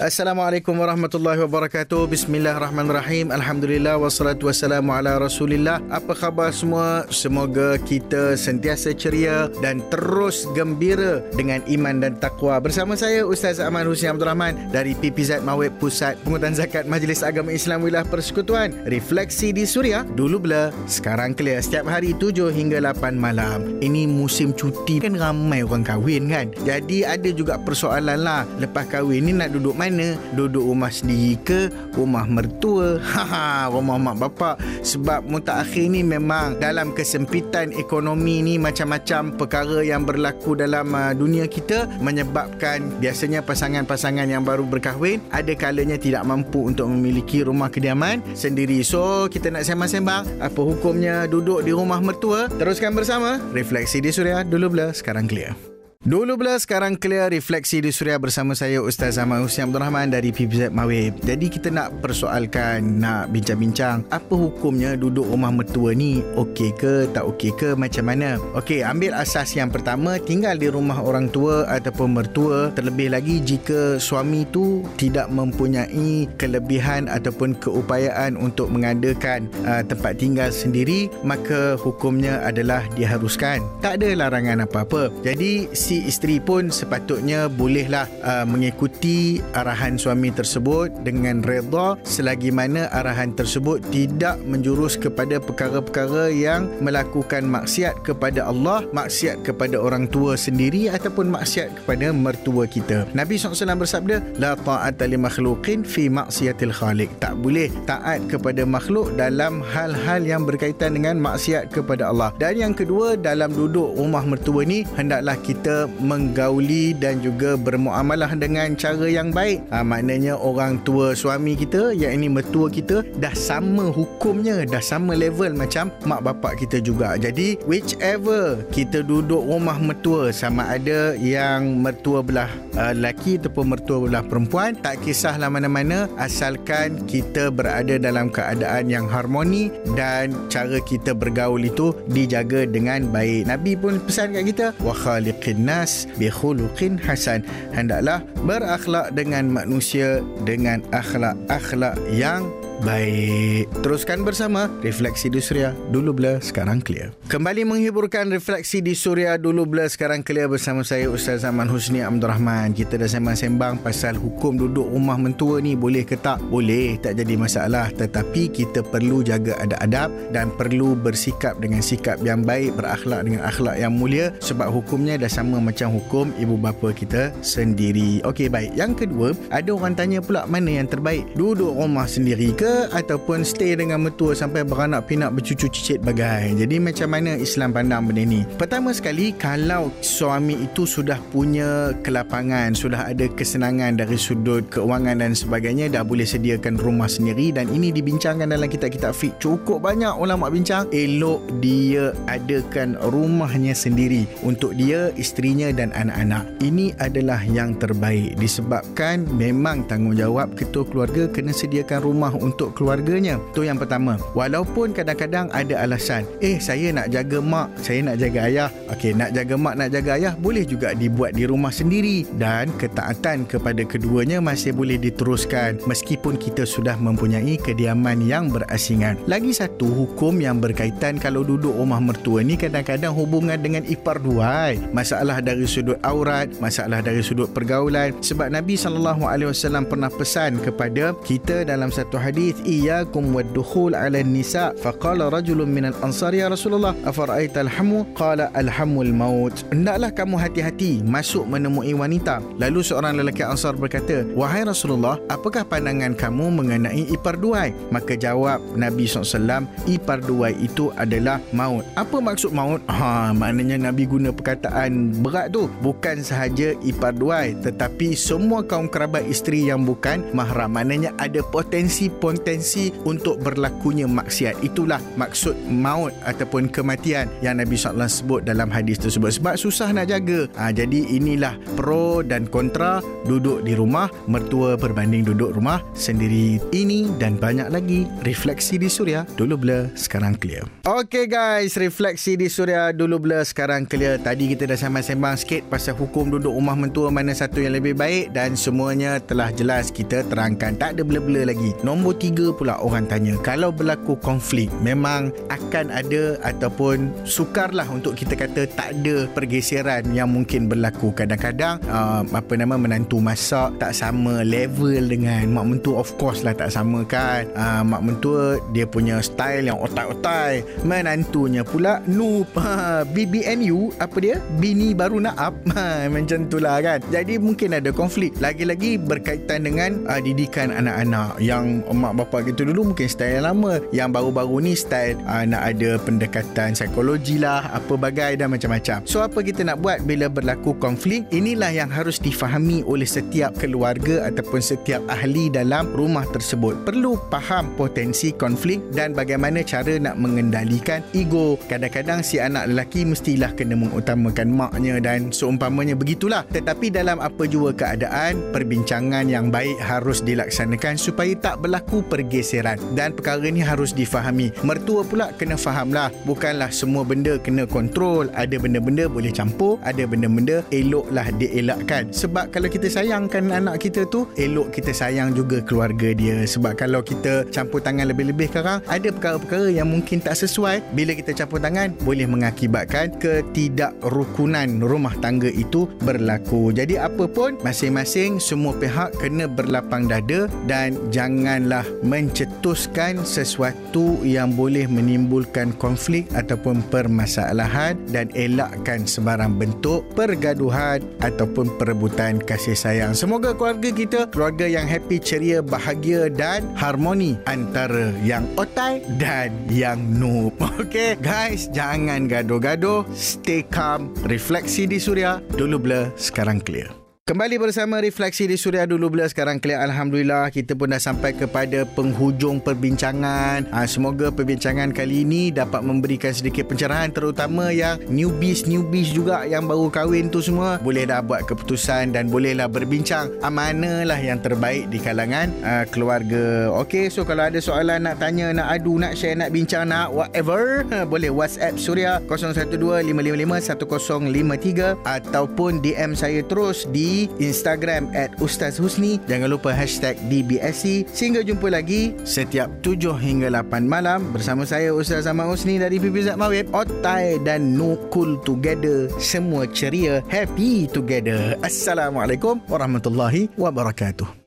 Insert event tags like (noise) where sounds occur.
Assalamualaikum warahmatullahi wabarakatuh. Bismillahirrahmanirrahim. Alhamdulillah wassalatu wassalamu ala Rasulillah. Apa khabar semua? Semoga kita sentiasa ceria dan terus gembira dengan iman dan takwa. Bersama saya Ustaz Ahmad Husni Abdul Rahman dari PPZ Mawib Pusat Pengutan Zakat Majlis Agama Islam Wilayah Persekutuan. Refleksi di Suria dulu blur, sekarang clear setiap hari 7 hingga 8 malam. Ini musim cuti kan ramai orang kahwin kan. Jadi ada juga persoalan lah lepas kahwin ni nak duduk mana mana duduk rumah sendiri ke rumah mertua. (laughs) Haha rumah mak bapak. Sebab mutakhir ni memang dalam kesempitan ekonomi ni macam-macam perkara yang berlaku dalam uh, dunia kita menyebabkan biasanya pasangan-pasangan yang baru berkahwin ada kalanya tidak mampu untuk memiliki rumah kediaman sendiri. So kita nak sembang-sembang apa hukumnya duduk di rumah mertua. Teruskan bersama refleksi di suria dulu bila sekarang clear Dulu belas sekarang clear refleksi di Suria bersama saya Ustaz Zaman Husni Abdul Rahman dari PPZ Mawib. Jadi kita nak persoalkan, nak bincang-bincang apa hukumnya duduk rumah mertua ni okey ke tak okey ke macam mana. Okey, ambil asas yang pertama tinggal di rumah orang tua ataupun mertua terlebih lagi jika suami tu tidak mempunyai kelebihan ataupun keupayaan untuk mengadakan uh, tempat tinggal sendiri maka hukumnya adalah diharuskan. Tak ada larangan apa-apa. Jadi si isteri pun sepatutnya bolehlah uh, mengikuti arahan suami tersebut dengan redha selagi mana arahan tersebut tidak menjurus kepada perkara-perkara yang melakukan maksiat kepada Allah, maksiat kepada orang tua sendiri ataupun maksiat kepada mertua kita. Nabi SAW bersabda, La ta'ata li makhluqin fi maksiatil khaliq. Tak boleh taat kepada makhluk dalam hal-hal yang berkaitan dengan maksiat kepada Allah. Dan yang kedua, dalam duduk rumah mertua ni, hendaklah kita menggauli dan juga bermuamalah dengan cara yang baik. Ha, maknanya orang tua suami kita, yang ini mertua kita, dah sama hukumnya, dah sama level macam mak bapak kita juga. Jadi, whichever kita duduk rumah mertua, sama ada yang mertua belah uh, lelaki ataupun mertua belah perempuan, tak kisahlah mana-mana, asalkan kita berada dalam keadaan yang harmoni dan cara kita bergaul itu dijaga dengan baik. Nabi pun pesan kat kita, wa khaliqin nas bi khuluqin hasan. Hendaklah berakhlak dengan manusia dengan akhlak-akhlak yang Baik, teruskan bersama Refleksi di Suria Dulu Blur, sekarang clear. Kembali menghiburkan Refleksi di Suria Dulu Blur, sekarang clear bersama saya Ustaz Zaman Husni Abdul Rahman Kita dah sembang-sembang pasal hukum duduk rumah mentua ni Boleh ke tak? Boleh, tak jadi masalah. Tetapi kita perlu jaga adab-adab Dan perlu bersikap dengan sikap yang baik Berakhlak dengan akhlak yang mulia. Sebab hukumnya dah sama macam hukum ibu bapa kita sendiri. Okey, baik. Yang kedua, ada orang tanya pula mana yang terbaik? Duduk rumah sendiri ke ataupun stay dengan mertua sampai beranak pinak bercucu cicit bagai. Jadi macam mana Islam pandang benda ni? Pertama sekali kalau suami itu sudah punya kelapangan, sudah ada kesenangan dari sudut keuangan dan sebagainya dah boleh sediakan rumah sendiri dan ini dibincangkan dalam kitab-kitab fiqh. Cukup banyak ulama bincang elok dia adakan rumahnya sendiri untuk dia, isterinya dan anak-anak. Ini adalah yang terbaik disebabkan memang tanggungjawab ketua keluarga kena sediakan rumah untuk untuk keluarganya. Itu yang pertama. Walaupun kadang-kadang ada alasan, eh saya nak jaga mak, saya nak jaga ayah. Okey, nak jaga mak, nak jaga ayah boleh juga dibuat di rumah sendiri dan ketaatan kepada keduanya masih boleh diteruskan meskipun kita sudah mempunyai kediaman yang berasingan. Lagi satu hukum yang berkaitan kalau duduk rumah mertua ni kadang-kadang hubungan dengan ipar dua. Masalah dari sudut aurat, masalah dari sudut pergaulan sebab Nabi wasallam pernah pesan kepada kita dalam satu hadis الحديث إياكم والدخول على النساء فقال رجل من الأنصار يا رسول الله أفرأيت الحمو قال الحمو الموت hendaklah kamu hati-hati masuk menemui wanita lalu seorang lelaki Ansar berkata wahai Rasulullah apakah pandangan kamu mengenai ipar duai maka jawab Nabi SAW ipar duai itu adalah maut apa maksud maut ha maknanya Nabi guna perkataan berat tu bukan sahaja ipar duai tetapi semua kaum kerabat isteri yang bukan mahram maknanya ada potensi potensi untuk berlakunya maksiat. Itulah maksud maut ataupun kematian yang Nabi SAW sebut dalam hadis tersebut. Sebab susah nak jaga. Ha, jadi inilah pro dan kontra duduk di rumah mertua berbanding duduk rumah sendiri. Ini dan banyak lagi refleksi di Suria. Dulu blur, sekarang clear. Okay guys, refleksi di Suria dulu blur, sekarang clear. Tadi kita dah sembang-sembang sikit pasal hukum duduk rumah mentua mana satu yang lebih baik dan semuanya telah jelas kita terangkan. Tak ada blur-blur lagi. Nombor tiga pula orang tanya, kalau berlaku konflik, memang akan ada ataupun sukarlah untuk kita kata tak ada pergeseran yang mungkin berlaku. Kadang-kadang uh, apa nama menantu masak tak sama level dengan mak mentua of course lah tak sama kan. Uh, mak mentua dia punya style yang otak-otak. Menantunya pula noob. Ha, BBNU apa dia? Bini baru nak up. Ha, (laughs) macam itulah kan. Jadi mungkin ada konflik. Lagi-lagi berkaitan dengan uh, didikan anak-anak yang mak bapak gitu dulu mungkin style yang lama. Yang baru-baru ni style uh, nak ada pendekatan psikologi lah apa bagai dan macam-macam. So apa kita nak buat bila berlaku konflik? Inilah yang harus difahami oleh setiap keluarga ataupun setiap ahli dalam rumah tersebut. Perlu faham potensi konflik dan bagaimana cara nak mengendalikan ego. Kadang-kadang si anak lelaki mestilah kena mengutamakan maknya dan seumpamanya begitulah. Tetapi dalam apa jua keadaan, perbincangan yang baik harus dilaksanakan supaya tak berlaku pergeseran dan perkara ini harus difahami. Mertua pula kena fahamlah bukanlah semua benda kena kontrol. Ada benda-benda boleh campur, ada benda-benda eloklah dielakkan. Sebab kalau kita sayangkan anak kita tu, elok kita sayang juga keluarga dia. Sebab kalau kita campur tangan lebih-lebih sekarang, ada perkara-perkara yang mungkin tak sesuai. Bila kita campur tangan, boleh mengakibatkan ketidakrukunan rumah tangga itu berlaku. Jadi apa pun, masing-masing semua pihak kena berlapang dada dan janganlah mencetuskan sesuatu yang boleh menimbulkan konflik ataupun permasalahan dan elakkan sebarang bentuk pergaduhan ataupun perebutan kasih sayang. Semoga keluarga kita keluarga yang happy, ceria, bahagia dan harmoni antara yang otai dan yang noob. (laughs) Okay, guys, jangan gaduh-gaduh. Stay calm. Refleksi di Suria. Dulu blur, sekarang clear. Kembali bersama Refleksi di Suria dulu bila sekarang clear Alhamdulillah kita pun dah sampai kepada penghujung perbincangan. Ha, Semoga perbincangan kali ini dapat memberikan sedikit pencerahan Terutama yang newbies-newbies juga yang baru kahwin tu semua. Boleh dah buat keputusan dan bolehlah berbincang. Ha, Manalah yang terbaik di kalangan ha, keluarga. Okay so kalau ada soalan nak tanya, nak adu, nak share, nak bincang, nak whatever ha, (laughs) Boleh WhatsApp Suria 012-555-1053 Ataupun DM saya terus di Instagram at Ustaz Husni. Jangan lupa hashtag DBSC. Sehingga jumpa lagi setiap 7 hingga 8 malam bersama saya Ustaz Ahmad Husni dari PPZ Mawib. Otai dan Nukul together. Semua ceria. Happy together. Assalamualaikum warahmatullahi wabarakatuh.